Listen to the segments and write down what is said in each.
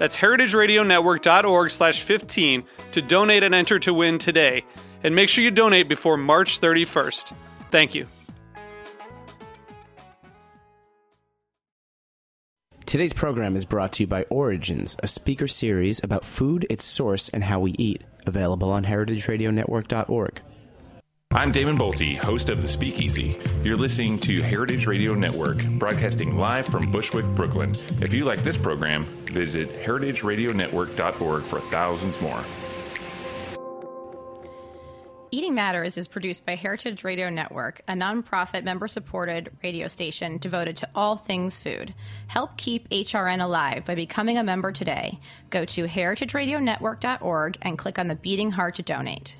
That's heritageradionetwork.org slash 15 to donate and enter to win today. And make sure you donate before March 31st. Thank you. Today's program is brought to you by Origins, a speaker series about food, its source, and how we eat. Available on heritageradionetwork.org. I'm Damon Boelte, host of The Speakeasy. You're listening to Heritage Radio Network, broadcasting live from Bushwick, Brooklyn. If you like this program, visit heritageradionetwork.org for thousands more. Eating Matters is produced by Heritage Radio Network, a nonprofit member supported radio station devoted to all things food. Help keep HRN alive by becoming a member today. Go to heritageradionetwork.org and click on the beating heart to donate.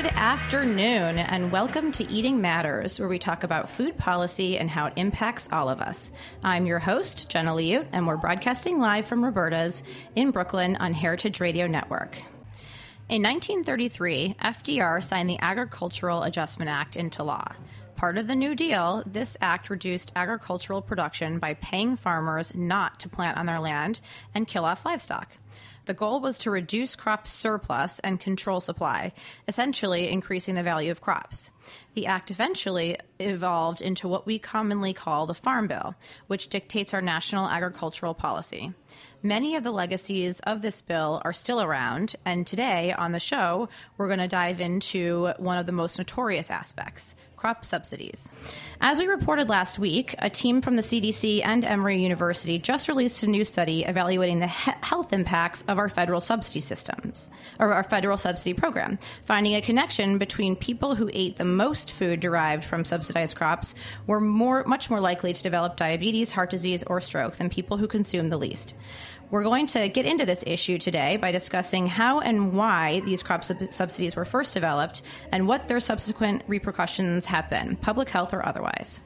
Good afternoon, and welcome to Eating Matters, where we talk about food policy and how it impacts all of us. I'm your host, Jenna Liut, and we're broadcasting live from Roberta's in Brooklyn on Heritage Radio Network. In 1933, FDR signed the Agricultural Adjustment Act into law. Part of the New Deal, this act reduced agricultural production by paying farmers not to plant on their land and kill off livestock. The goal was to reduce crop surplus and control supply, essentially increasing the value of crops. The act eventually evolved into what we commonly call the Farm Bill, which dictates our national agricultural policy. Many of the legacies of this bill are still around, and today on the show, we're going to dive into one of the most notorious aspects crop subsidies. As we reported last week, a team from the CDC and Emory University just released a new study evaluating the he- health impacts of our federal subsidy systems, or our federal subsidy program, finding a connection between people who ate the most food derived from subsidized crops were more, much more likely to develop diabetes, heart disease, or stroke than people who consumed the least. We're going to get into this issue today by discussing how and why these crop sub- subsidies were first developed and what their subsequent repercussions have been, public health or otherwise.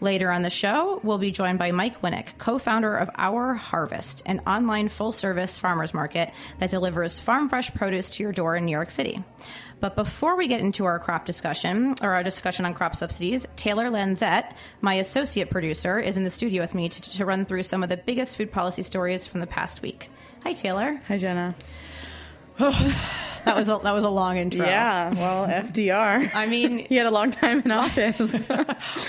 Later on the show, we'll be joined by Mike Winik, co founder of Our Harvest, an online full service farmers market that delivers farm fresh produce to your door in New York City. But before we get into our crop discussion or our discussion on crop subsidies, Taylor Lanzette, my associate producer, is in the studio with me to, to run through some of the biggest food policy stories from the past week. Hi, Taylor. Hi, Jenna. That was a, that was a long intro. Yeah, well, FDR. I mean, he had a long time in office.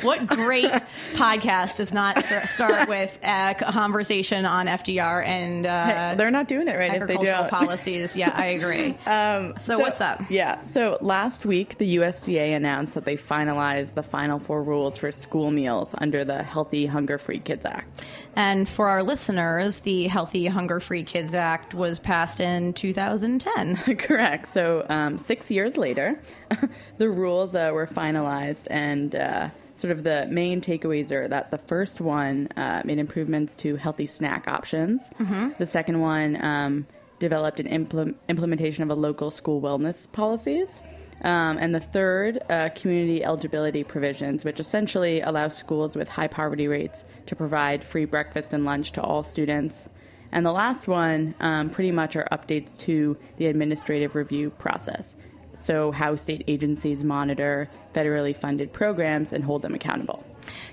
what great podcast does not start with a conversation on FDR and uh, they're not doing it right if they don't. policies? Yeah, I agree. Um, so, what's up? Yeah, so last week the USDA announced that they finalized the final four rules for school meals under the Healthy Hunger Free Kids Act. And for our listeners, the Healthy Hunger Free Kids Act was passed in 2010. Correct. So um, six years later, the rules uh, were finalized, and uh, sort of the main takeaways are that the first one uh, made improvements to healthy snack options. The second one um, developed an impl- implementation of a local school wellness policies. Um, and the third, uh, community eligibility provisions, which essentially allow schools with high poverty rates to provide free breakfast and lunch to all students. And the last one, um, pretty much, are updates to the administrative review process. So, how state agencies monitor federally funded programs and hold them accountable.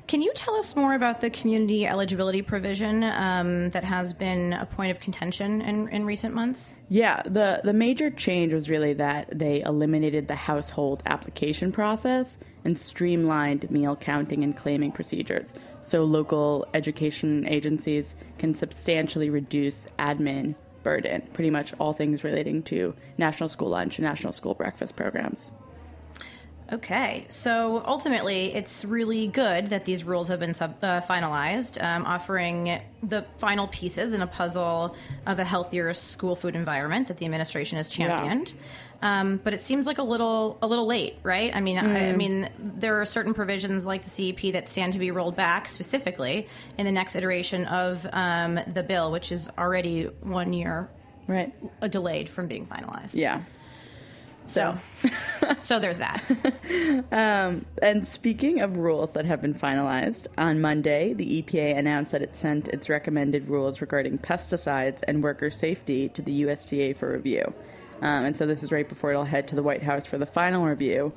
Can you tell us more about the community eligibility provision um, that has been a point of contention in, in recent months? Yeah, the, the major change was really that they eliminated the household application process and streamlined meal counting and claiming procedures. So local education agencies can substantially reduce admin burden, pretty much all things relating to National School Lunch and National School Breakfast programs. Okay, so ultimately, it's really good that these rules have been sub, uh, finalized, um, offering the final pieces in a puzzle of a healthier school food environment that the administration has championed. Yeah. Um, but it seems like a little a little late, right? I mean, mm. I, I, mm. mean, there are certain provisions like the CEP that stand to be rolled back specifically in the next iteration of um, the bill, which is already one year right delayed from being finalized. Yeah. So, so there's that. Um, and speaking of rules that have been finalized, on Monday, the EPA announced that it sent its recommended rules regarding pesticides and worker safety to the USDA for review. Um, and so this is right before it'll head to the White House for the final review.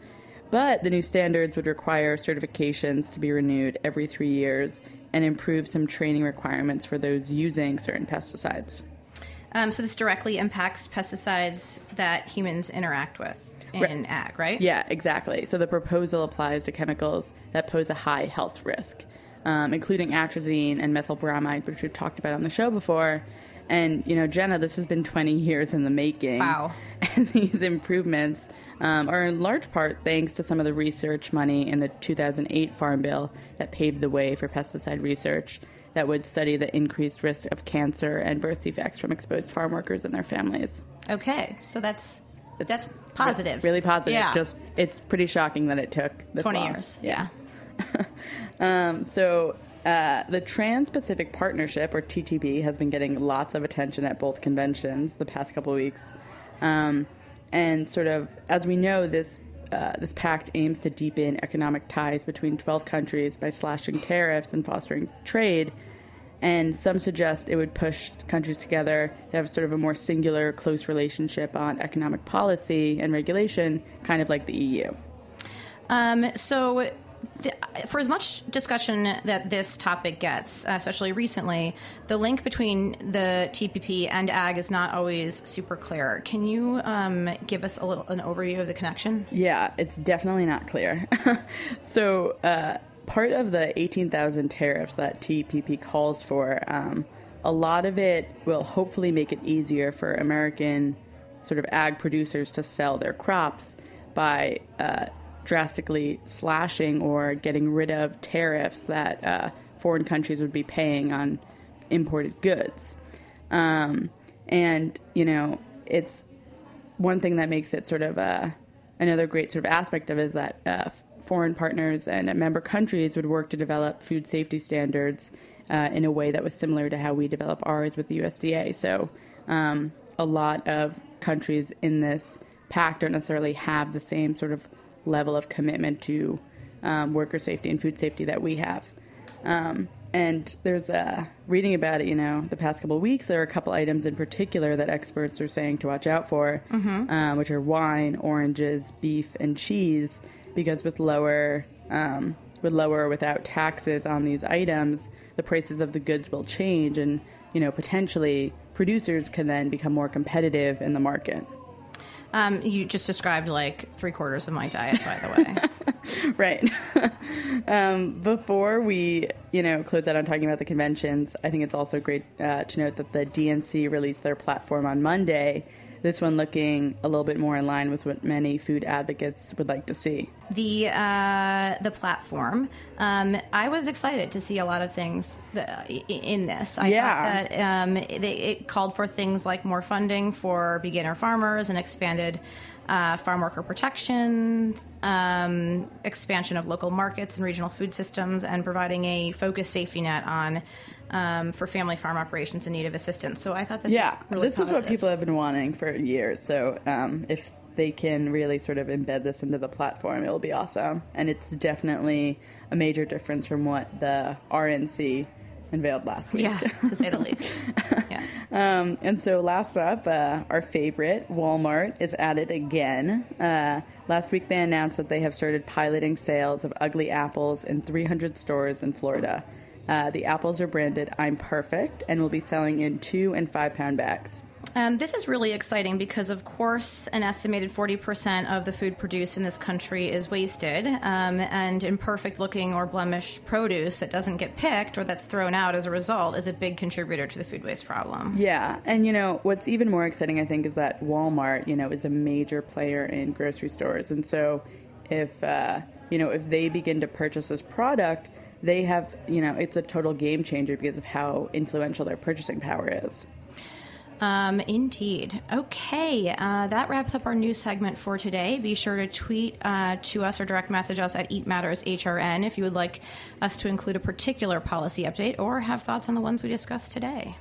But the new standards would require certifications to be renewed every three years and improve some training requirements for those using certain pesticides. Um, so this directly impacts pesticides that humans interact with in right. ag, right? Yeah, exactly. So the proposal applies to chemicals that pose a high health risk, um, including atrazine and methylbromide, which we've talked about on the show before. And you know, Jenna, this has been 20 years in the making. Wow! And these improvements um, are in large part thanks to some of the research money in the 2008 Farm Bill that paved the way for pesticide research that would study the increased risk of cancer and birth defects from exposed farm workers and their families. Okay, so that's it's that's positive. Really positive. Yeah. Just it's pretty shocking that it took this 20 long. years. Yeah. um, so uh, the Trans Pacific Partnership, or TPP, has been getting lots of attention at both conventions the past couple of weeks. Um, and sort of, as we know, this uh, this pact aims to deepen economic ties between 12 countries by slashing tariffs and fostering trade. And some suggest it would push countries together to have sort of a more singular, close relationship on economic policy and regulation, kind of like the EU. Um, so the, for as much discussion that this topic gets, especially recently, the link between the TPP and ag is not always super clear. Can you um, give us a little an overview of the connection? Yeah, it's definitely not clear. so, uh, part of the 18,000 tariffs that TPP calls for, um, a lot of it will hopefully make it easier for American sort of ag producers to sell their crops by uh, drastically slashing or getting rid of tariffs that uh, foreign countries would be paying on imported goods. Um, and, you know, it's one thing that makes it sort of uh, another great sort of aspect of is that uh, foreign partners and member countries would work to develop food safety standards uh, in a way that was similar to how we develop ours with the USDA. So um, a lot of countries in this pact don't necessarily have the same sort of level of commitment to um, worker safety and food safety that we have. Um, and there's a reading about it, you know, the past couple of weeks, there are a couple items in particular that experts are saying to watch out for, mm-hmm. um, which are wine, oranges, beef, and cheese, because with lower um, with lower without taxes on these items, the prices of the goods will change, and you know, potentially producers can then become more competitive in the market. Um, you just described like three quarters of my diet, by the way. right. um, before we, you know, close out on talking about the conventions, I think it's also great uh, to note that the DNC released their platform on Monday this one looking a little bit more in line with what many food advocates would like to see. The uh, the platform. Um, I was excited to see a lot of things that, in this. I yeah. thought that um, it, it called for things like more funding for beginner farmers and expanded uh, farm worker protection, um, expansion of local markets and regional food systems, and providing a focused safety net on um, for family farm operations in need of assistance. So I thought this yeah, really this positive. is what people have been wanting for years. So um, if they can really sort of embed this into the platform, it will be awesome. And it's definitely a major difference from what the RNC unveiled last week. Yeah, to say the least. Yeah. Um, and so last up, uh, our favorite, Walmart, is at it again. Uh, last week they announced that they have started piloting sales of ugly apples in 300 stores in Florida. Uh, the apples are branded I'm Perfect and will be selling in two and five pound bags. Um, this is really exciting because, of course, an estimated 40% of the food produced in this country is wasted, um, and imperfect looking or blemished produce that doesn't get picked or that's thrown out as a result is a big contributor to the food waste problem. Yeah, and you know what's even more exciting, I think, is that Walmart, you know, is a major player in grocery stores, and so if uh, you know if they begin to purchase this product, they have you know it's a total game changer because of how influential their purchasing power is. Um, indeed. Okay, uh, that wraps up our news segment for today. Be sure to tweet uh, to us or direct message us at Eat Matters HRN if you would like us to include a particular policy update or have thoughts on the ones we discussed today.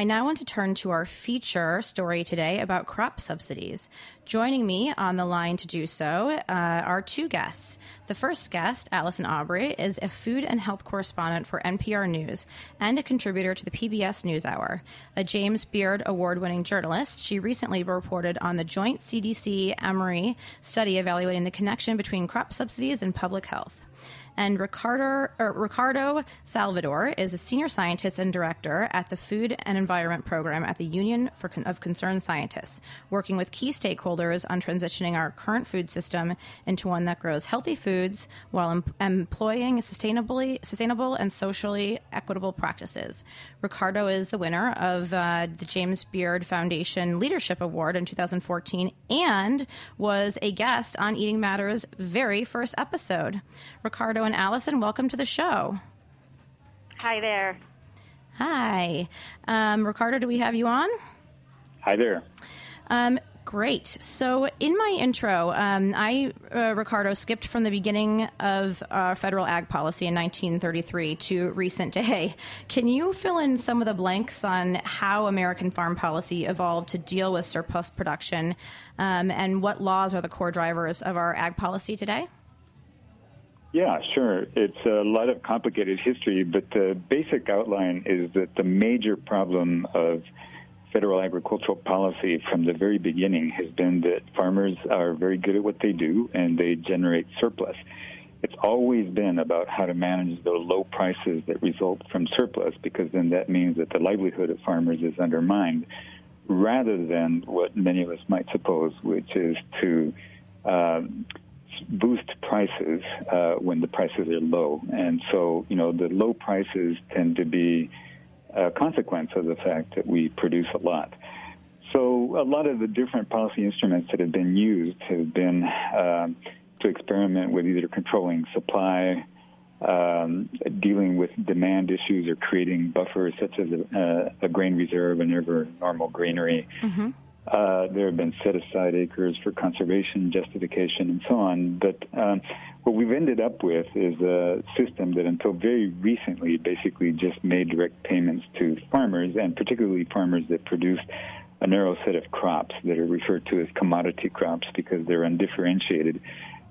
I now want to turn to our feature story today about crop subsidies. Joining me on the line to do so uh, are two guests. The first guest, Allison Aubrey, is a food and health correspondent for NPR News and a contributor to the PBS NewsHour. A James Beard Award winning journalist, she recently reported on the joint CDC Emory study evaluating the connection between crop subsidies and public health. And Ricardo, er, Ricardo Salvador is a senior scientist and director at the Food and Environment Program at the Union for of Concerned Scientists, working with key stakeholders on transitioning our current food system into one that grows healthy foods while em- employing sustainably, sustainable and socially equitable practices. Ricardo is the winner of uh, the James Beard Foundation Leadership Award in 2014 and was a guest on Eating Matters' very first episode. Ricardo and Allison, welcome to the show. Hi there. Hi. Um, Ricardo, do we have you on? Hi there. Um, great. So, in my intro, um, I, uh, Ricardo, skipped from the beginning of uh, federal ag policy in 1933 to recent day. Can you fill in some of the blanks on how American farm policy evolved to deal with surplus production um, and what laws are the core drivers of our ag policy today? Yeah, sure. It's a lot of complicated history, but the basic outline is that the major problem of federal agricultural policy from the very beginning has been that farmers are very good at what they do and they generate surplus. It's always been about how to manage the low prices that result from surplus because then that means that the livelihood of farmers is undermined rather than what many of us might suppose, which is to um, boost prices uh, when the prices are low. And so, you know, the low prices tend to be a consequence of the fact that we produce a lot. So, a lot of the different policy instruments that have been used have been um, to experiment with either controlling supply, um, dealing with demand issues, or creating buffers such as a, a grain reserve and ever normal granary. Mm-hmm. Uh, there have been set aside acres for conservation justification and so on. But um, what we've ended up with is a system that until very recently basically just made direct payments to farmers, and particularly farmers that produced a narrow set of crops that are referred to as commodity crops because they're undifferentiated.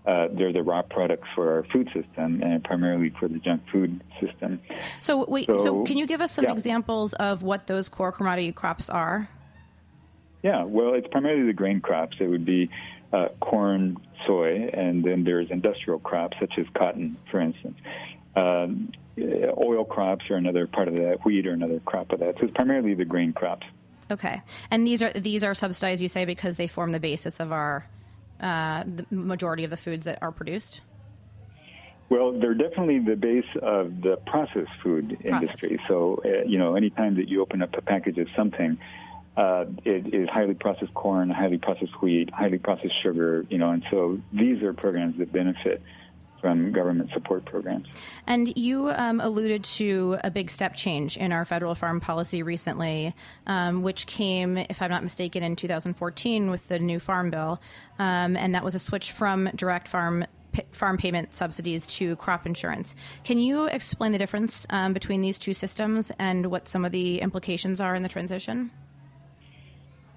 Uh, they're the raw products for our food system and primarily for the junk food system. So, wait, so, so can you give us some yeah. examples of what those core commodity crops are? Yeah, well, it's primarily the grain crops. It would be uh, corn, soy, and then there's industrial crops such as cotton, for instance. Um, oil crops are another part of that. Wheat are another crop of that. So it's primarily the grain crops. Okay, and these are these are subsidized, you say, because they form the basis of our uh, the majority of the foods that are produced. Well, they're definitely the base of the processed food industry. So, uh, you know, anytime that you open up a package of something, uh, it is highly processed corn, highly processed wheat, highly processed sugar, you know, and so these are programs that benefit from government support programs. And you um, alluded to a big step change in our federal farm policy recently, um, which came, if I'm not mistaken, in 2014 with the new Farm Bill, um, and that was a switch from direct farm farm payment subsidies to crop insurance. Can you explain the difference um, between these two systems and what some of the implications are in the transition?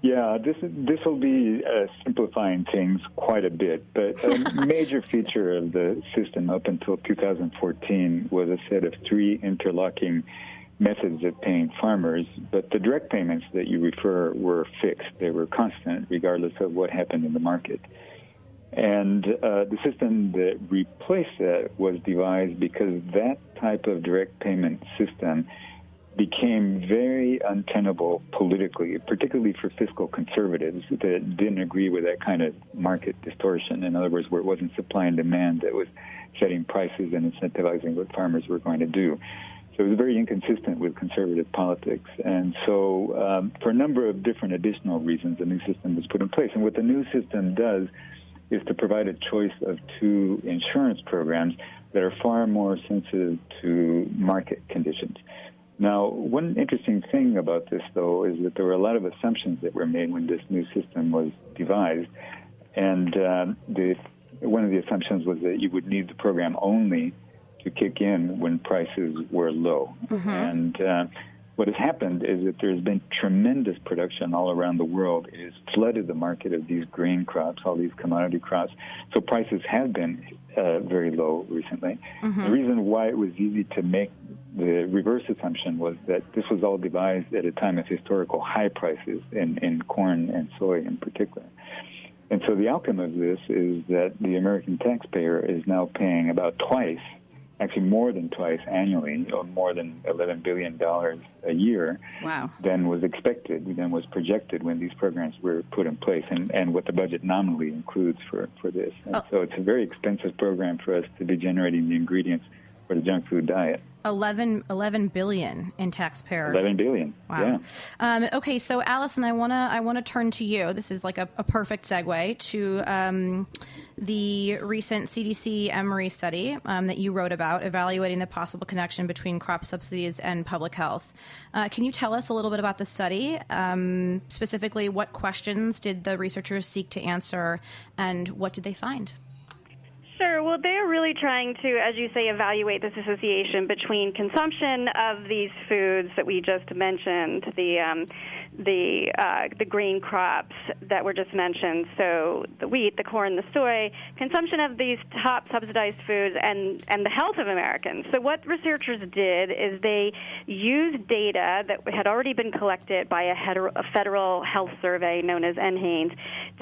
Yeah, this this will be uh, simplifying things quite a bit, but a major feature of the system up until 2014 was a set of three interlocking methods of paying farmers, but the direct payments that you refer were fixed. They were constant regardless of what happened in the market. And uh, the system that replaced that was devised because that type of direct payment system became very untenable politically, particularly for fiscal conservatives that didn't agree with that kind of market distortion. In other words, where it wasn't supply and demand that was setting prices and incentivizing what farmers were going to do. So it was very inconsistent with conservative politics. And so, um, for a number of different additional reasons, the new system was put in place. And what the new system does is to provide a choice of two insurance programs that are far more sensitive to market conditions. Now, one interesting thing about this, though, is that there were a lot of assumptions that were made when this new system was devised. And um, the, one of the assumptions was that you would need the program only to kick in when prices were low. Mm-hmm. And uh, what has happened is that there's been tremendous production all around the world. It has flooded the market of these grain crops, all these commodity crops. So prices have been uh, very low recently. Mm-hmm. The reason why it was easy to make the reverse assumption was that this was all devised at a time of historical high prices in, in corn and soy in particular. And so the outcome of this is that the American taxpayer is now paying about twice actually more than twice annually, or more than $11 billion a year wow. than was expected, than was projected when these programs were put in place, and, and what the budget nominally includes for, for this. And oh. so it's a very expensive program for us to be generating the ingredients for the junk food diet. 11, 11 billion in taxpayer. 11 billion. Wow. Yeah. Um, okay, so Allison, I wanna I wanna turn to you. This is like a, a perfect segue to um, the recent CDC Emory study um, that you wrote about, evaluating the possible connection between crop subsidies and public health. Uh, can you tell us a little bit about the study? Um, specifically, what questions did the researchers seek to answer, and what did they find? Sure. Well, they're really trying to, as you say, evaluate this association between consumption of these foods that we just mentioned, the um, the uh, the green crops that were just mentioned, so the wheat, the corn, the soy, consumption of these top subsidized foods, and and the health of Americans. So what researchers did is they used data that had already been collected by a, a federal health survey known as NHANES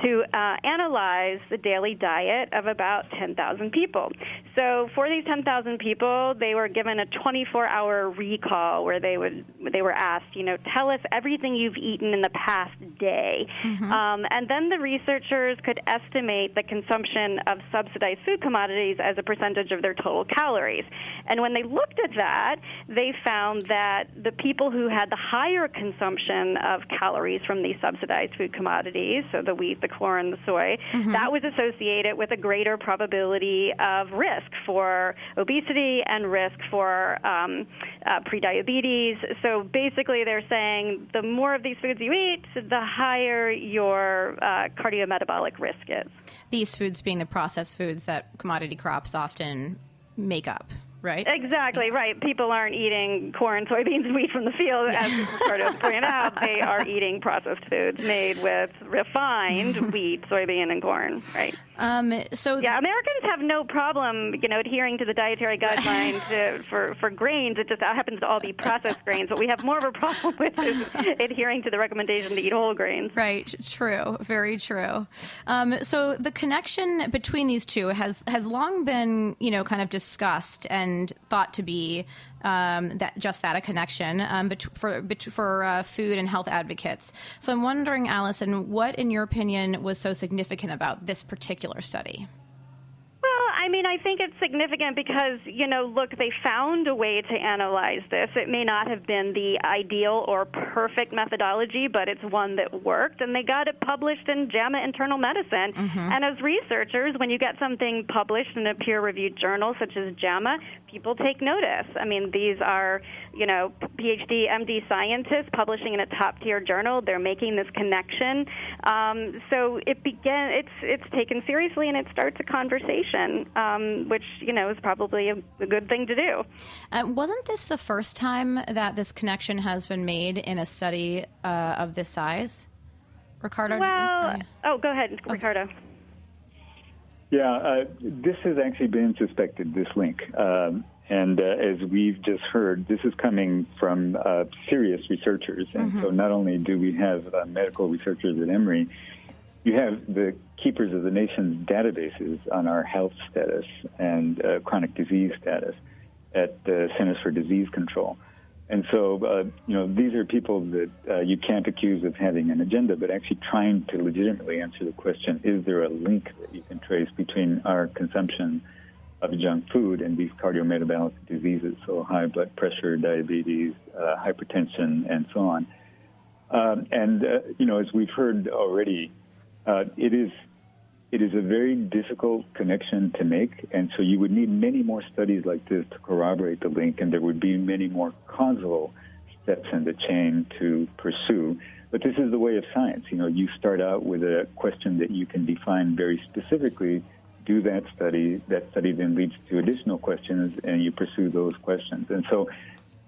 to uh, analyze the daily diet of about 10,000 people. So for these 10,000 people, they were given a 24-hour recall where they would they were asked, you know, tell us everything you've eaten in the past day. Mm-hmm. Um, and then the researchers could estimate the consumption of subsidized food commodities as a percentage of their total calories. And when they looked at that, they found that the people who had the higher consumption of calories from these subsidized food commodities, so the wheat, the corn, the soy, mm-hmm. that was associated with a greater probability of risk for obesity and risk for um, uh, prediabetes. So basically, they're saying the more of these foods you eat, the higher your uh, cardiometabolic risk is. These foods being the processed foods that commodity crops often make up right? Exactly, right. People aren't eating corn, soybeans, and wheat from the field, as Ricardo pointed out. They are eating processed foods made with refined wheat, soybean, and corn, right? Um, so yeah, Americans have no problem, you know, adhering to the dietary guidelines to, for for grains. It just happens to all be processed grains. What we have more of a problem with is adhering to the recommendation to eat whole grains. Right. True. Very true. Um, so the connection between these two has has long been, you know, kind of discussed and thought to be um, that just that a connection um, bet- for bet- for uh, food and health advocates. So I'm wondering, Allison, what in your opinion was so significant about this particular study? I mean, I think it's significant because, you know, look, they found a way to analyze this. It may not have been the ideal or perfect methodology, but it's one that worked, and they got it published in JAMA Internal Medicine. Mm-hmm. And as researchers, when you get something published in a peer reviewed journal such as JAMA, people take notice. I mean, these are, you know, PhD, MD scientists publishing in a top tier journal. They're making this connection. Um, so it began, it's, it's taken seriously and it starts a conversation, um, which, you know, is probably a, a good thing to do. Uh, wasn't this the first time that this connection has been made in a study uh, of this size? Ricardo? Well, you, oh, go ahead, oh, Ricardo. Yeah, uh, this has actually been suspected, this link. Um, and uh, as we've just heard, this is coming from uh, serious researchers. And mm-hmm. so not only do we have uh, medical researchers at Emory, you have the keepers of the nation's databases on our health status and uh, chronic disease status at the Centers for Disease Control. And so, uh, you know, these are people that uh, you can't accuse of having an agenda, but actually trying to legitimately answer the question is there a link that you can trace between our consumption of junk food and these cardiometabolic diseases, so high blood pressure, diabetes, uh, hypertension, and so on? Um, and, uh, you know, as we've heard already, uh, it is it is a very difficult connection to make, and so you would need many more studies like this to corroborate the link, and there would be many more causal steps in the chain to pursue. But this is the way of science. You know, you start out with a question that you can define very specifically, do that study, that study then leads to additional questions, and you pursue those questions. And so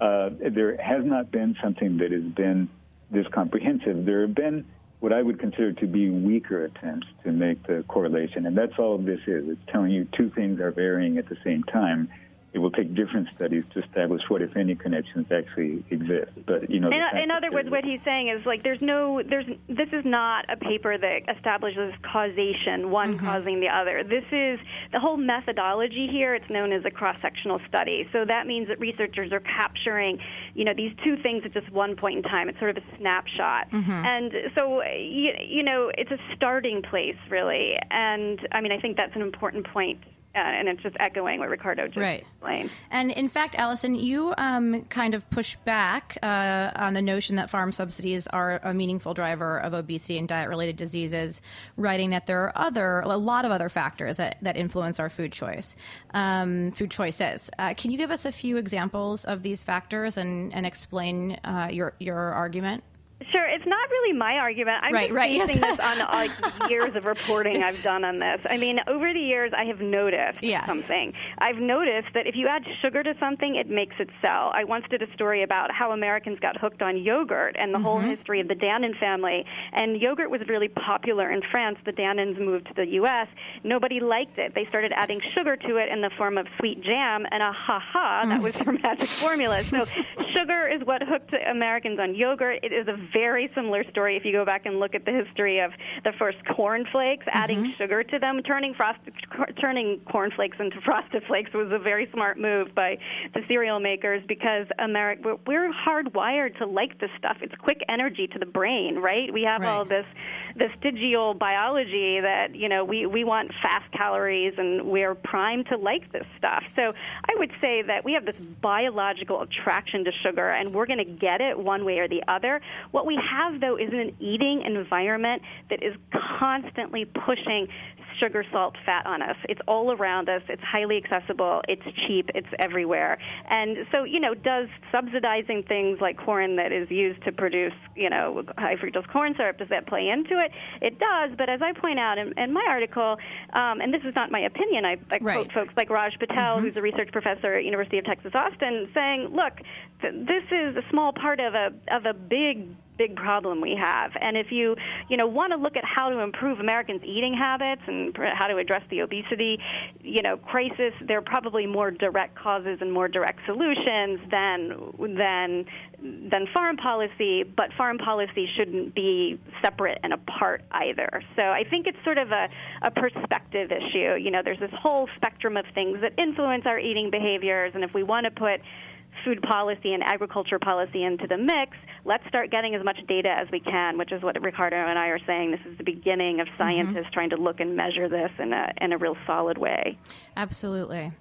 uh, there has not been something that has been this comprehensive. There have been what I would consider to be weaker attempts to make the correlation. And that's all this is. It's telling you two things are varying at the same time it will take different studies to establish what, if any, connections actually exist. But you know, in, in other words, what he's saying is like there's no, there's this is not a paper that establishes causation, one mm-hmm. causing the other. This is the whole methodology here. It's known as a cross-sectional study. So that means that researchers are capturing, you know, these two things at just one point in time. It's sort of a snapshot, mm-hmm. and so you, you know, it's a starting place really. And I mean, I think that's an important point uh, and it's just echoing what Ricardo just right. explained. And in fact, Allison, you um, kind of push back uh, on the notion that farm subsidies are a meaningful driver of obesity and diet-related diseases, writing that there are other, a lot of other factors that, that influence our food choice, um, food choices. Uh, can you give us a few examples of these factors and, and explain uh, your your argument? Sure, it's not really my argument. I'm right, just right, basing yes. this on like years of reporting I've done on this. I mean, over the years, I have noticed yes. something. I've noticed that if you add sugar to something, it makes it sell. I once did a story about how Americans got hooked on yogurt and the mm-hmm. whole history of the Dannon family. And yogurt was really popular in France. The Dannons moved to the U.S. Nobody liked it. They started adding sugar to it in the form of sweet jam, and ah ha ha, that was their magic formula. So sugar is what hooked Americans on yogurt. It is a very similar story if you go back and look at the history of the first corn flakes, mm-hmm. adding sugar to them, turning frosted, turning corn flakes into frosted flakes was a very smart move by the cereal makers because America we're hardwired to like this stuff. It's quick energy to the brain, right? We have right. all this vestigial biology that you know we we want fast calories and we're primed to like this stuff. So I would say that we have this biological attraction to sugar, and we're going to get it one way or the other. What we have though is an eating environment that is constantly pushing sugar, salt, fat on us. It's all around us. It's highly accessible. It's cheap. It's everywhere. And so, you know, does subsidizing things like corn that is used to produce, you know, high fructose corn syrup, does that play into it? It does. But as I point out in, in my article, um, and this is not my opinion, I, I right. quote folks like Raj Patel, mm-hmm. who's a research professor at University of Texas Austin, saying, look, th- this is a small part of a of a big big problem we have. And if you, you know, want to look at how to improve Americans' eating habits and how to address the obesity, you know, crisis, there are probably more direct causes and more direct solutions than than than foreign policy. But foreign policy shouldn't be separate and apart either. So I think it's sort of a, a perspective issue. You know, there's this whole spectrum of things that influence our eating behaviors, and if we want to put food policy and agriculture policy into the mix, let's start getting as much data as we can, which is what Ricardo and I are saying. This is the beginning of scientists mm-hmm. trying to look and measure this in a, in a real solid way. Absolutely.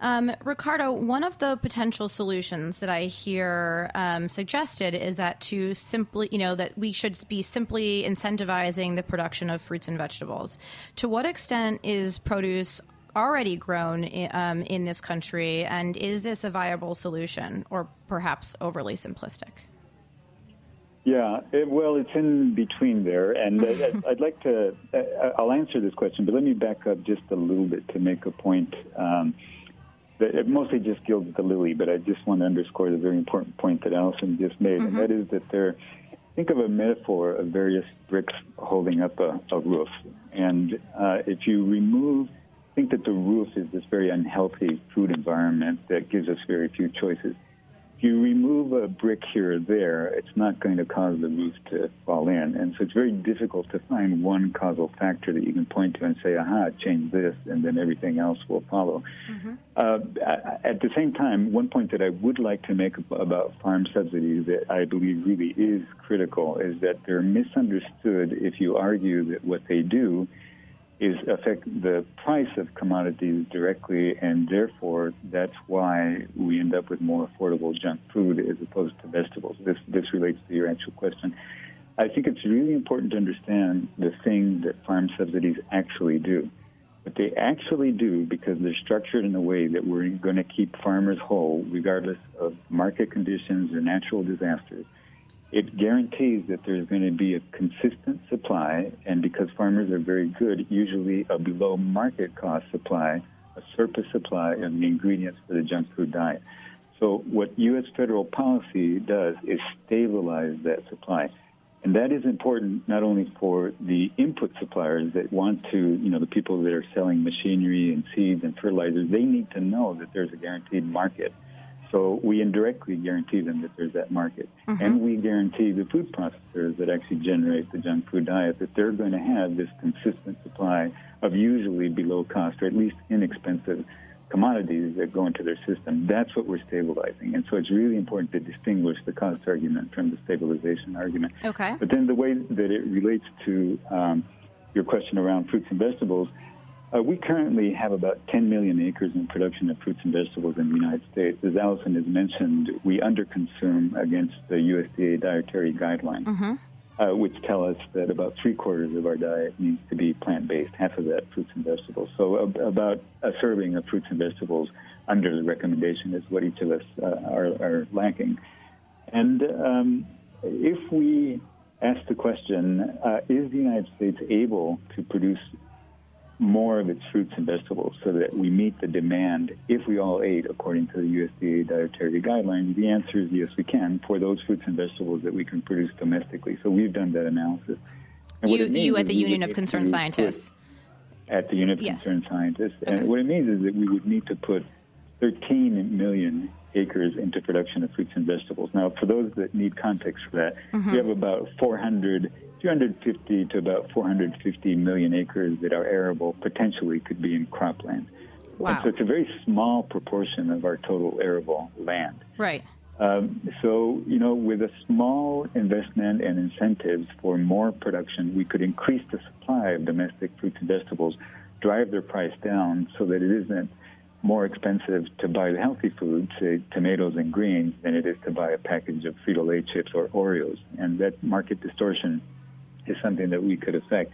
Um, Ricardo, one of the potential solutions that I hear um, suggested is that to simply, you know, that we should be simply incentivizing the production of fruits and vegetables. To what extent is produce already grown um, in this country, and is this a viable solution, or perhaps overly simplistic? Yeah, it, well, it's in between there, and I'd, I'd, like to. I'll answer this question, but let me back up just a little bit to make a point. Um, that it mostly just gilds the lily, but I just want to underscore the very important point that Allison just made, mm-hmm. and that is that there. Think of a metaphor of various bricks holding up a, a roof, and uh, if you remove think that the roof is this very unhealthy food environment that gives us very few choices. If you remove a brick here or there, it's not going to cause the roof to fall in. And so it's very difficult to find one causal factor that you can point to and say, aha, change this, and then everything else will follow. Mm-hmm. Uh, at the same time, one point that I would like to make about farm subsidies that I believe really is critical is that they're misunderstood if you argue that what they do is affect the price of commodities directly, and therefore that's why we end up with more affordable junk food as opposed to vegetables. This this relates to your actual question. I think it's really important to understand the thing that farm subsidies actually do. What they actually do, because they're structured in a way that we're going to keep farmers whole, regardless of market conditions or natural disasters, it guarantees that there's going to be a consistent supply, and because farmers are very good, usually a below market cost supply, a surplus supply of the ingredients for the junk food diet. So, what U.S. federal policy does is stabilize that supply. And that is important not only for the input suppliers that want to, you know, the people that are selling machinery and seeds and fertilizers, they need to know that there's a guaranteed market so we indirectly guarantee them that there's that market. Mm-hmm. And we guarantee the food processors that actually generate the junk food diet that they're going to have this consistent supply of usually below cost or at least inexpensive commodities that go into their system. That's what we're stabilizing. And so it's really important to distinguish the cost argument from the stabilization argument. Okay. But then the way that it relates to um, your question around fruits and vegetables – uh, we currently have about 10 million acres in production of fruits and vegetables in the United States. As Allison has mentioned, we underconsume against the USDA dietary guidelines, mm-hmm. uh, which tell us that about three quarters of our diet needs to be plant based, half of that fruits and vegetables. So, uh, about a serving of fruits and vegetables under the recommendation is what each of us uh, are, are, lacking. And um, if we ask the question, uh, is the United States able to produce more of its fruits and vegetables so that we meet the demand if we all ate according to the USDA dietary guidelines? The answer is yes, we can for those fruits and vegetables that we can produce domestically. So we've done that analysis. You, you at the Union of Concerned Scientists. At the Union of yes. Concerned Scientists. Okay. And what it means is that we would need to put 13 million acres into production of fruits and vegetables. Now, for those that need context for that, mm-hmm. we have about 400 250 to about 450 million acres that are arable potentially could be in cropland. Wow. And so it's a very small proportion of our total arable land. Right. Um, so, you know, with a small investment and incentives for more production, we could increase the supply of domestic fruits and vegetables, drive their price down so that it isn't more expensive to buy the healthy food, say tomatoes and greens, than it is to buy a package of Frito-Lay chips or Oreos. And that market distortion is something that we could affect.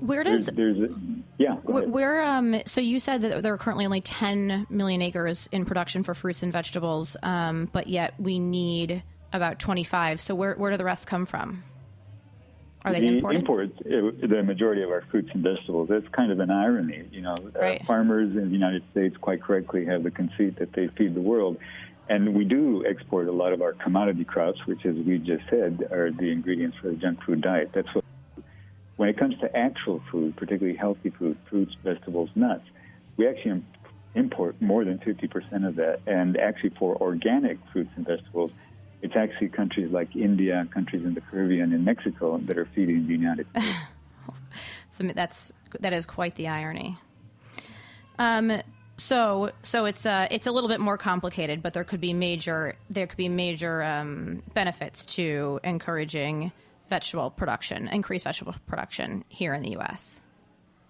Where does there's, there's a, yeah? Where um so you said that there are currently only 10 million acres in production for fruits and vegetables, um, but yet we need about 25. So where where do the rest come from? Are they the imported? Imports the majority of our fruits and vegetables. That's kind of an irony, you know. Uh, right. Uh, farmers in the United States quite correctly have the conceit that they feed the world, and we do export a lot of our commodity crops, which, as we just said, are the ingredients for the junk food diet. That's what. When it comes to actual food, particularly healthy food, fruits, vegetables, nuts, we actually import more than 50% of that. And actually, for organic fruits and vegetables, it's actually countries like India, countries in the Caribbean, and Mexico that are feeding the United States. so that's that is quite the irony. Um, So, so it's uh, it's a little bit more complicated, but there could be major there could be major um, benefits to encouraging vegetable production, increased vegetable production here in the U.S.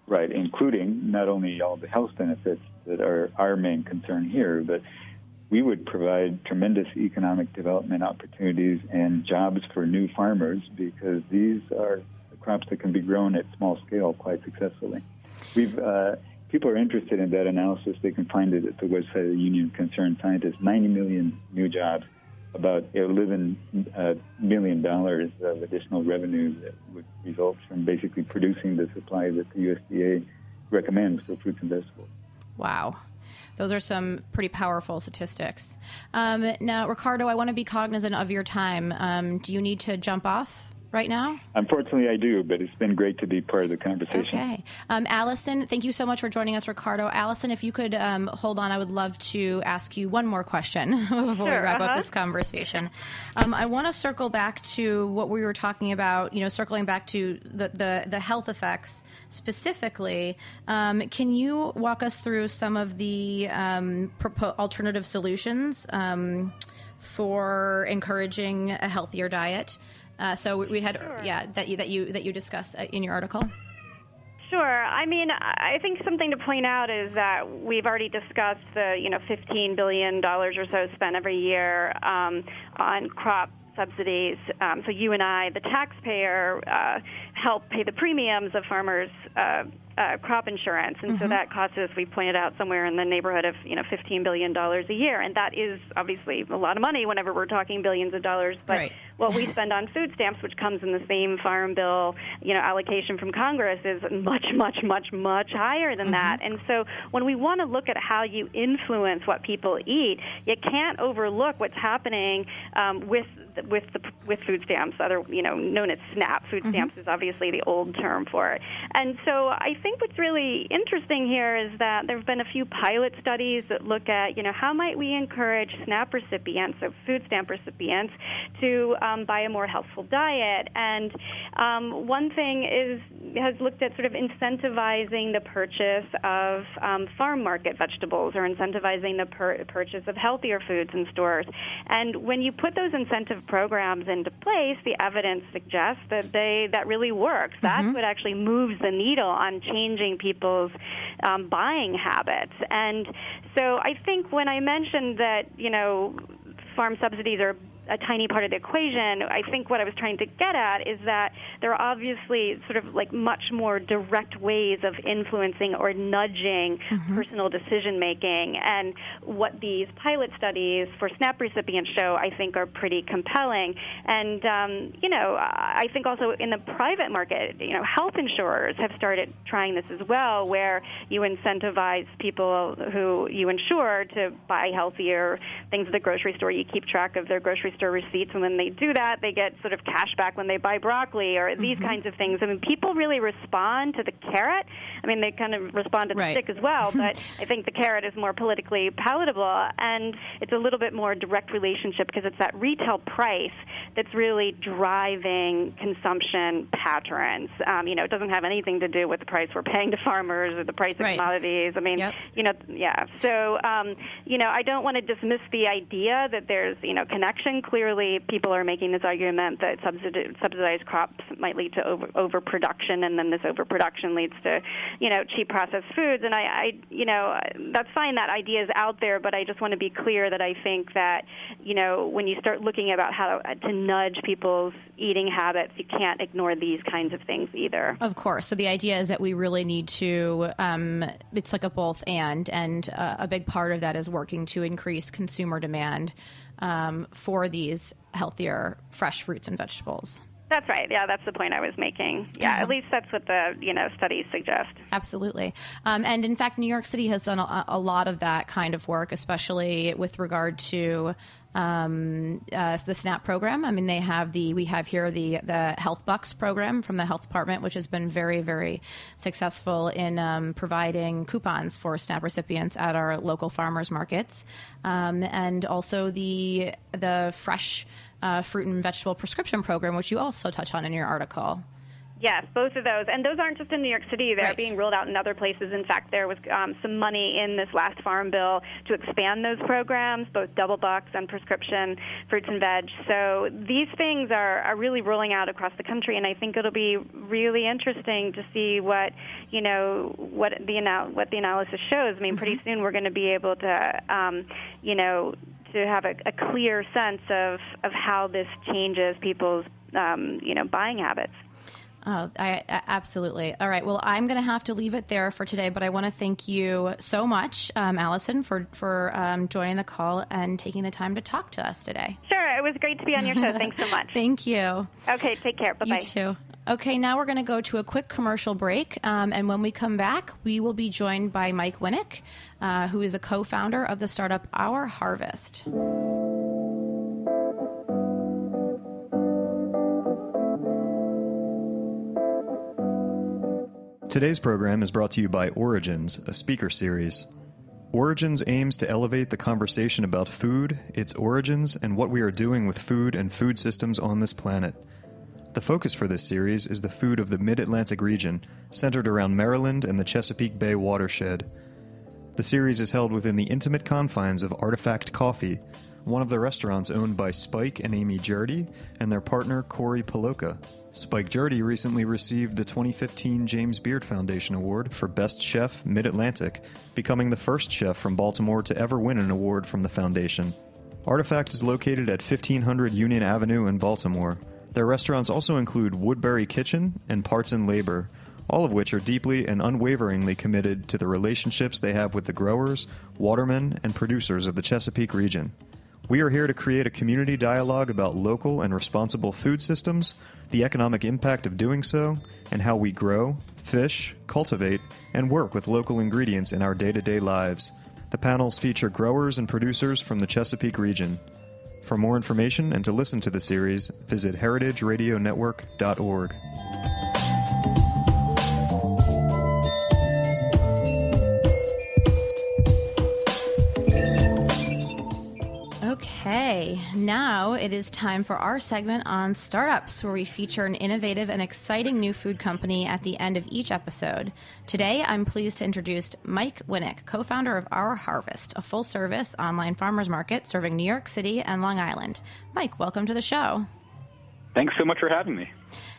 Right, including not only all the health benefits that are our main concern here, but we would provide tremendous economic development opportunities and jobs for new farmers because these are crops that can be grown at small scale quite successfully. We've uh, people are interested in that analysis. They can find it at the website of the Union of Concerned Scientists. 90 million new jobs, about 11 uh, million dollars of additional revenue that would result from basically producing the supply that the USDA recommends for fruits and vegetables. Wow. Those are some pretty powerful statistics. Um, now, Ricardo, I want to be cognizant of your time. Um, do you need to jump off? Right now? Unfortunately, I do, but it's been great to be part of the conversation. Okay. Um, Allison, thank you so much for joining us, Ricardo. Allison, if you could um, hold on, I would love to ask you one more question before sure, we wrap uh-huh. up this conversation. Um, I want to circle back to what we were talking about, you know, circling back to the, the, the health effects specifically. Um, can you walk us through some of the um, propo- alternative solutions? Um, for encouraging a healthier diet. Uh, so we had, sure. yeah, that you that you that you discuss uh, in your article. Sure. I mean, I think something to point out is that we've already discussed the you know 15 billion dollars or so spent every year um, on crop subsidies. Um, so you and I, the taxpayer, uh, help pay the premiums of farmers' uh, uh, crop insurance, and mm-hmm. so that costs us, we pointed out, somewhere in the neighborhood of you know 15 billion dollars a year, and that is obviously a lot of money whenever we're talking billions of dollars. But right. what we spend on food stamps, which comes in the same farm bill, you know, allocation from Congress, is much, much, much, much higher than mm-hmm. that. And so when we want to look at how you influence what people eat, you can't overlook what's happening um, with with the with food stamps, other you know known as SNAP. Food mm-hmm. stamps is obviously the old term for it. And so I think what's really interesting here is that there have been a few pilot studies that look at you know how might we encourage SNAP recipients, so food stamp recipients, to um, buy a more healthful diet. And um, one thing is has looked at sort of incentivizing the purchase of um, farm market vegetables or incentivizing the purchase of healthier foods in stores. And when you put those incentive programs into place, the evidence suggests that they that really works. That's mm-hmm. what actually moves the needle on changing people's um, buying habits. And so I think when I mentioned that, you know, farm subsidies are a tiny part of the equation. I think what I was trying to get at is that there are obviously sort of like much more direct ways of influencing or nudging mm-hmm. personal decision making. And what these pilot studies for SNAP recipients show, I think, are pretty compelling. And, um, you know, I think also in the private market, you know, health insurers have started trying this as well, where you incentivize people who you insure to buy healthier things at the grocery store. You keep track of their grocery store receipts, and when they do that, they get sort of cash back when they buy broccoli or these mm-hmm. kinds of things. I mean, people really respond to the carrot. I mean, they kind of respond to the right. stick as well, but I think the carrot is more politically palatable, and it's a little bit more direct relationship because it's that retail price that's really driving consumption patterns. Um, you know, it doesn't have anything to do with the price we're paying to farmers or the price of right. commodities. I mean, yep. you know, yeah. So, um, you know, I don't want to dismiss the idea that there's, you know, connection clearly people are making this argument that subsidized crops might lead to over, overproduction, and then this overproduction leads to, you know, cheap processed foods. And I, I, you know, that's fine. That idea is out there, but I just want to be clear that I think that, you know, when you start looking about how to nudge people's eating habits, you can't ignore these kinds of things either. Of course. So the idea is that we really need to. Um, it's like a both and, and uh, a big part of that is working to increase consumer demand um, for these healthier fresh fruits and vegetables. That's right. Yeah, that's the point I was making. Yeah, at least that's what the you know studies suggest. Absolutely. Um, and in fact, New York City has done a, a, lot of that kind of work, especially with regard to um, uh, the SNAP program. I mean, they have the we have here the the Health Bucks program from the health department, which has been very very successful in um, providing coupons for SNAP recipients at our local farmers markets, um, and also the the fresh uh, fruit and vegetable prescription program, which you also touch on in your article. Yes, both of those. And those aren't just in New York City. They're Right. being rolled out in other places. In fact, there was um, some money in this last farm bill to expand those programs, both double bucks and prescription fruits and veg. So these things are, are really rolling out across the country, and I think it'll be really interesting to see what, you know, what the, anal- what the analysis shows. I mean, pretty soon we're going to be able to, um, you know, to have a, a clear sense of, of how this changes people's, um, you know, buying habits. Oh, I, I- absolutely. All right. Well, I'm going to have to leave it there for today, but I want to thank you so much, um, Allison, for for um, joining the call and taking the time to talk to us today. Sure, it was great to be on your show. Thanks so much. Thank you. Okay, take care. Bye You bye. too. Okay, now we're going to go to a quick commercial break, um, and when we come back, we will be joined by Mike Winik, uh, who is a co-founder of the startup Our Harvest. Today's program is brought to you by Origins, a speaker series. Origins aims to elevate the conversation about food, its origins, and what we are doing with food and food systems on this planet. The focus for this series is the food of the Mid Atlantic region, centered around Maryland and the Chesapeake Bay watershed. The series is held within the intimate confines of Artifact Coffee, one of the restaurants owned by Spike and Amy Gjerde and their partner Corey Polyoka. Spike Gjerde recently received the 2015 James Beard Foundation Award for Best Chef Mid Atlantic, becoming the first chef from Baltimore to ever win an award from the foundation. Artifact is located at 1500 Union Avenue in Baltimore. Their restaurants also include Woodbury Kitchen and Parts and Labor, all of which are deeply and unwaveringly committed to the relationships they have with the growers, watermen, and producers of the Chesapeake region. We are here to create a community dialogue about local and responsible food systems, the economic impact of doing so, and how we grow, fish, cultivate, and work with local ingredients in our day to day lives. The panels feature growers and producers from the Chesapeake region. For more information and to listen to the series, visit heritageradionetwork.org. Okay, now it is time for our segment on startups, where we feature an innovative and exciting new food company at the end of each episode. Today, I'm pleased to introduce Mike Winik, co founder of Our Harvest, a full service online farmers market serving New York City and Long Island. Mike, welcome to the show. Thanks so much for having me.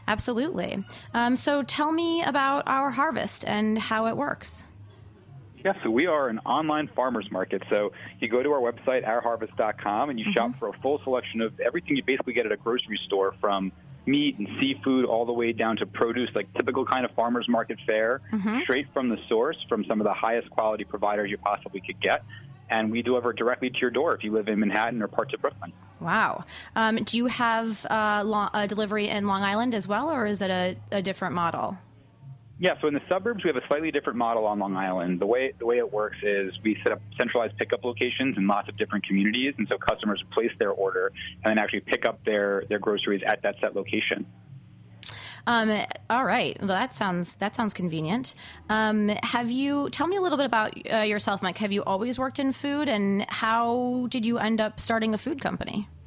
Absolutely. Um, so, tell me about Our Harvest and how it works. Yeah, so we are an online farmers market. So you go to our website, ourharvest.com, and you shop for a full selection of everything you basically get at a grocery store from meat and seafood all the way down to produce, like typical kind of farmers market fare, straight from the source from some of the highest quality providers you possibly could get. And we deliver directly to your door if you live in Manhattan or parts of Brooklyn. Wow. Um, do you have uh, lo- a delivery in Long Island as well, or is it a, a different model? Yeah, so in the suburbs we have a slightly different model on Long Island. The way the way it works is we set up centralized pickup locations in lots of different communities, and so customers place their order and then actually pick up their their groceries at that set location. Um, all right. Well, that sounds that sounds convenient. Um, have you tell me a little bit about uh, yourself, Mike? Have you always worked in food, and how did you end up starting a food company?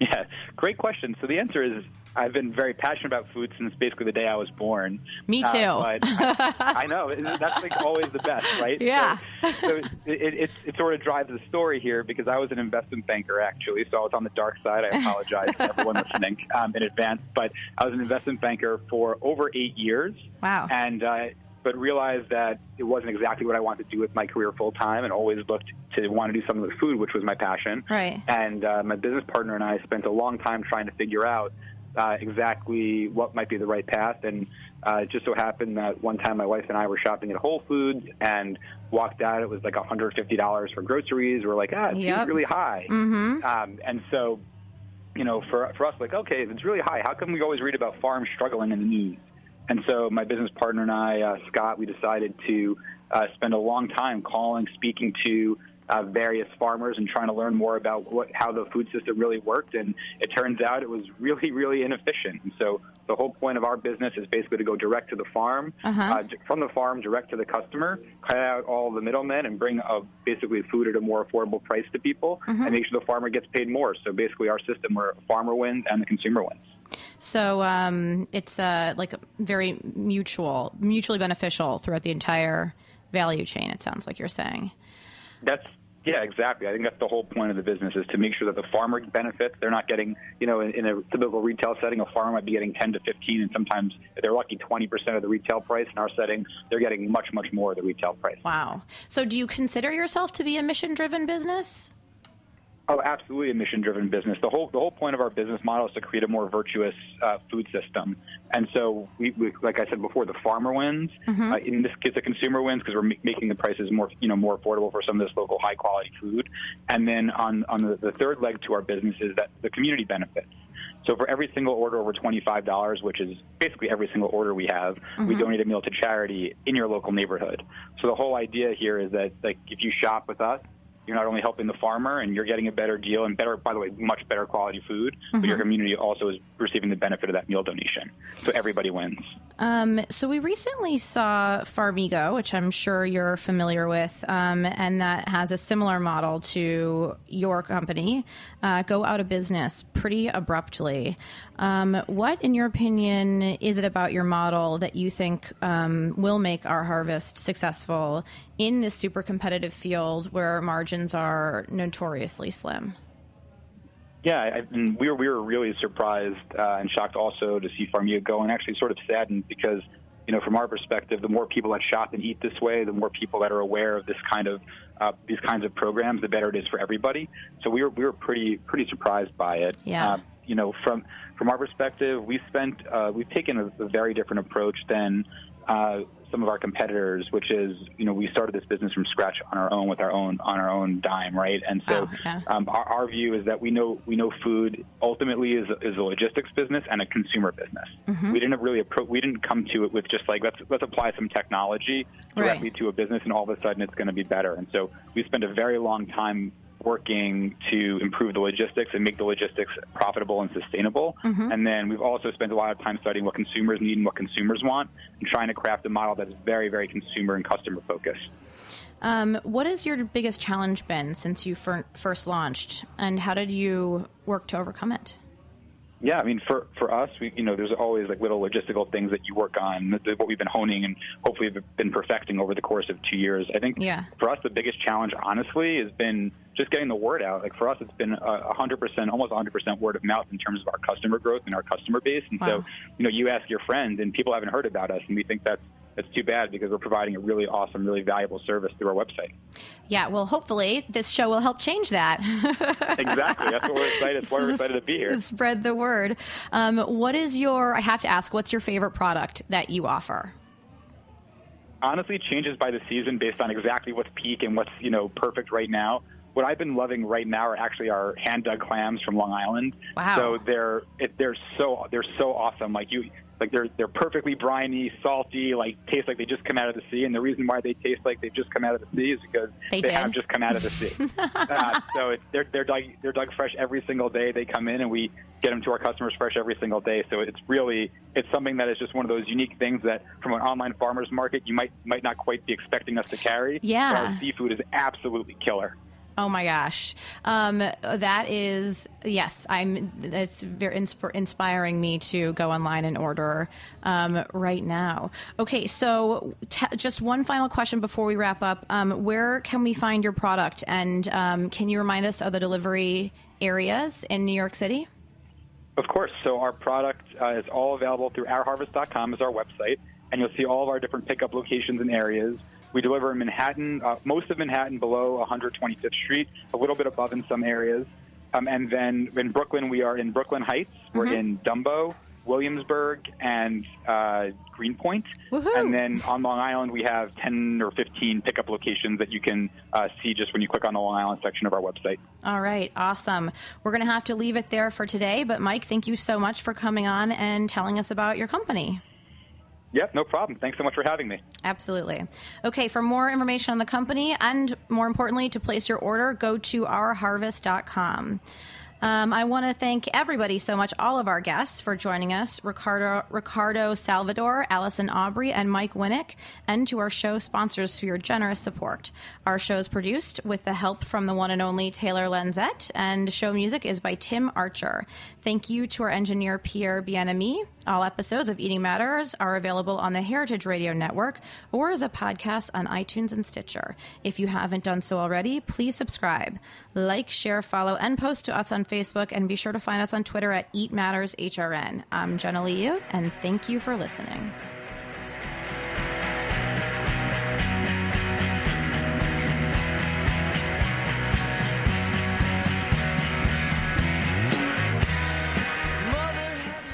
Yeah, great question. So the answer is I've been very passionate about food since basically the day I was born. Me Uh, too. but I, I know that's like always the best, right? Yeah. So, so it, it, it, it sort of drives the story here because I was an investment banker actually, so I was on the dark side. I apologize to everyone listening um, in advance, but I was an investment banker for over eight years. Wow. And uh, but realized that it wasn't exactly what I wanted to do with my career full time, and always looked to want to do something with food, which was my passion. Right. And uh, my business partner and I spent a long time trying to figure out uh, exactly what might be the right path. And uh, it just so happened that one time my wife and I were shopping at Whole Foods and walked out. It was like $150 for groceries. We're like, ah, it Yep. seems really high. Mm-hmm. Um, and so, you know, for for us, like, okay, if it's really high, how come we always read about farms struggling in the news? And so, my business partner and I, uh, Scott, we decided to uh, spend a long time calling, speaking to uh, various farmers, and trying to learn more about what how the food system really worked. And it turns out it was really, really inefficient. And so, the whole point of our business is basically to go direct to the farm, Uh-huh. uh, from the farm direct to the customer, cut out all the middlemen, and bring uh, basically food at a more affordable price to people, and make sure the farmer gets paid more. So basically, our system where farmer wins and the consumer wins. So um, it's uh, like very mutual, mutually beneficial throughout the entire value chain. It sounds like you're saying. That's yeah, exactly. I think that's the whole point of the business is to make sure that the farmer benefits. They're not getting, you know, in, in a typical retail setting, a farmer might be getting 10 to 15, and sometimes if they're lucky, 20% of the retail price. In our setting, they're getting much, much more of the retail price. Wow. So do you consider yourself to be a mission driven business? Oh, absolutely, a mission-driven business. The whole the whole point of our business model is to create a more virtuous uh, food system. And so, we, we, like I said before, the farmer wins. Mm-hmm. Uh, in this case, the consumer wins because we're ma- making the prices more you know more affordable for some of this local high-quality food. And then on on the, the third leg to our business is that the community benefits. So for every single order over $25, which is basically every single order we have, we Mhm. donate a meal to charity in your local neighborhood. So the whole idea here is that like if you shop with us, you're not only helping the farmer and you're getting a better deal and better, by the way, much better quality food, but your Mhm. community also is receiving the benefit of that meal donation. So everybody wins. Um, so we recently saw Farmigo, which I'm sure you're familiar with, um, and that has a similar model to your company, uh, go out of business pretty abruptly. Um, what, in your opinion, is it about your model that you think um, will make our harvest successful in this super competitive field where margins are notoriously slim? Yeah, I, and we were we were really surprised uh, and shocked also to see Farmigo, and actually sort of saddened because you know from our perspective, the more people that shop and eat this way, the more people that are aware of this kind of uh, these kinds of programs, the better it is for everybody. So we were we were pretty pretty surprised by it. Yeah. Uh, you know, from from our perspective, we spent uh, we've taken a, a very different approach than uh, some of our competitors, which is you know we started this business from scratch on our own with our own on our own dime, right? And so Oh, yeah. um, our, our view is that we know we know food ultimately is is a logistics business and a consumer business. Mhm. We didn't really appro- we didn't come to it with just like let's let's apply some technology directly to a business and all of a sudden it's going to be better. And so we spent a very long time working to improve the logistics and make the logistics profitable and sustainable. Mhm. And then we've also spent a lot of time studying what consumers need and what consumers want and trying to craft a model that is very, very consumer and customer focused. Um, what has your biggest challenge been since you fir- first launched, and how did you work to overcome it? Yeah, I mean, for for us, we you know, there's always like little logistical things that you work on. What we've been honing and hopefully have been perfecting over the course of two years. I think Yeah. for us, the biggest challenge, honestly, has been just getting the word out. Like for us, it's been a hundred percent, almost hundred percent word of mouth in terms of our customer growth and our customer base. And so, you know, you ask your friends, and people haven't heard about us, and we think that's that's too bad because we're providing a really awesome, really valuable service through our website. Yeah, well, hopefully this show will help change that. exactly. That's what we're excited. That's why we're excited to be here. Spread the word. Um, what is your? I have to ask. What's your favorite product that you offer? honestly it changes by the season based on exactly what's peak and what's you know perfect right now. What I've been loving right now are actually our hand dug clams from Long Island. Wow. So they're it, they're so they're so awesome. Like you like they're they're perfectly briny, salty, like taste like they just come out of the sea. And the reason why they taste like they've just come out of the sea is because they, they have just come out of the sea. uh, so it's, they're they're dug they're dug fresh every single day. They come in and we get them to our customers fresh every single day. So it's really it's something that is just one of those unique things that from an online farmers market you might might not quite be expecting us to carry. Yeah. Our seafood is absolutely killer. Oh my gosh, um, that is yes. I'm. It's very insp- inspiring me to go online and order um, right now. Okay, so t- just one final question before we wrap up. Um, where can we find your product, and um, can you remind us of the delivery areas in New York City? Of course. So our product uh, is all available through ourharvest.com is our website, and you'll see all of our different pickup locations and areas. We deliver in Manhattan, uh, most of Manhattan below 125th Street, a little bit above in some areas. Um, and then in Brooklyn, we are in Brooklyn Heights. We're Mhm. in Dumbo, Williamsburg, and uh, Greenpoint. And then on Long Island, we have 10 or 15 pickup locations that you can uh, see just when you click on the Long Island section of our website. All right, awesome. We're going to have to leave it there for today. But Mike, thank you so much for coming on and telling us about your company. Yep, no problem. Thanks so much for having me. Absolutely. Okay, for more information on the company and more importantly, to place your order, go to ourharvest.com. Um, I want to thank everybody so much, all of our guests, for joining us Ricardo, Ricardo Salvador, Allison Aubrey, and Mike Winik, and to our show sponsors for your generous support. Our show is produced with the help from the one and only Taylor Lenzette, and show music is by Tim Archer. Thank you to our engineer, Pierre Bienami. All episodes of Eating Matters are available on the Heritage Radio Network or as a podcast on iTunes and Stitcher. If you haven't done so already, please subscribe, like, share, follow, and post to us on Facebook, and be sure to find us on Twitter at Eat Matters HRN. I'm Jenna Liut, and thank you for listening.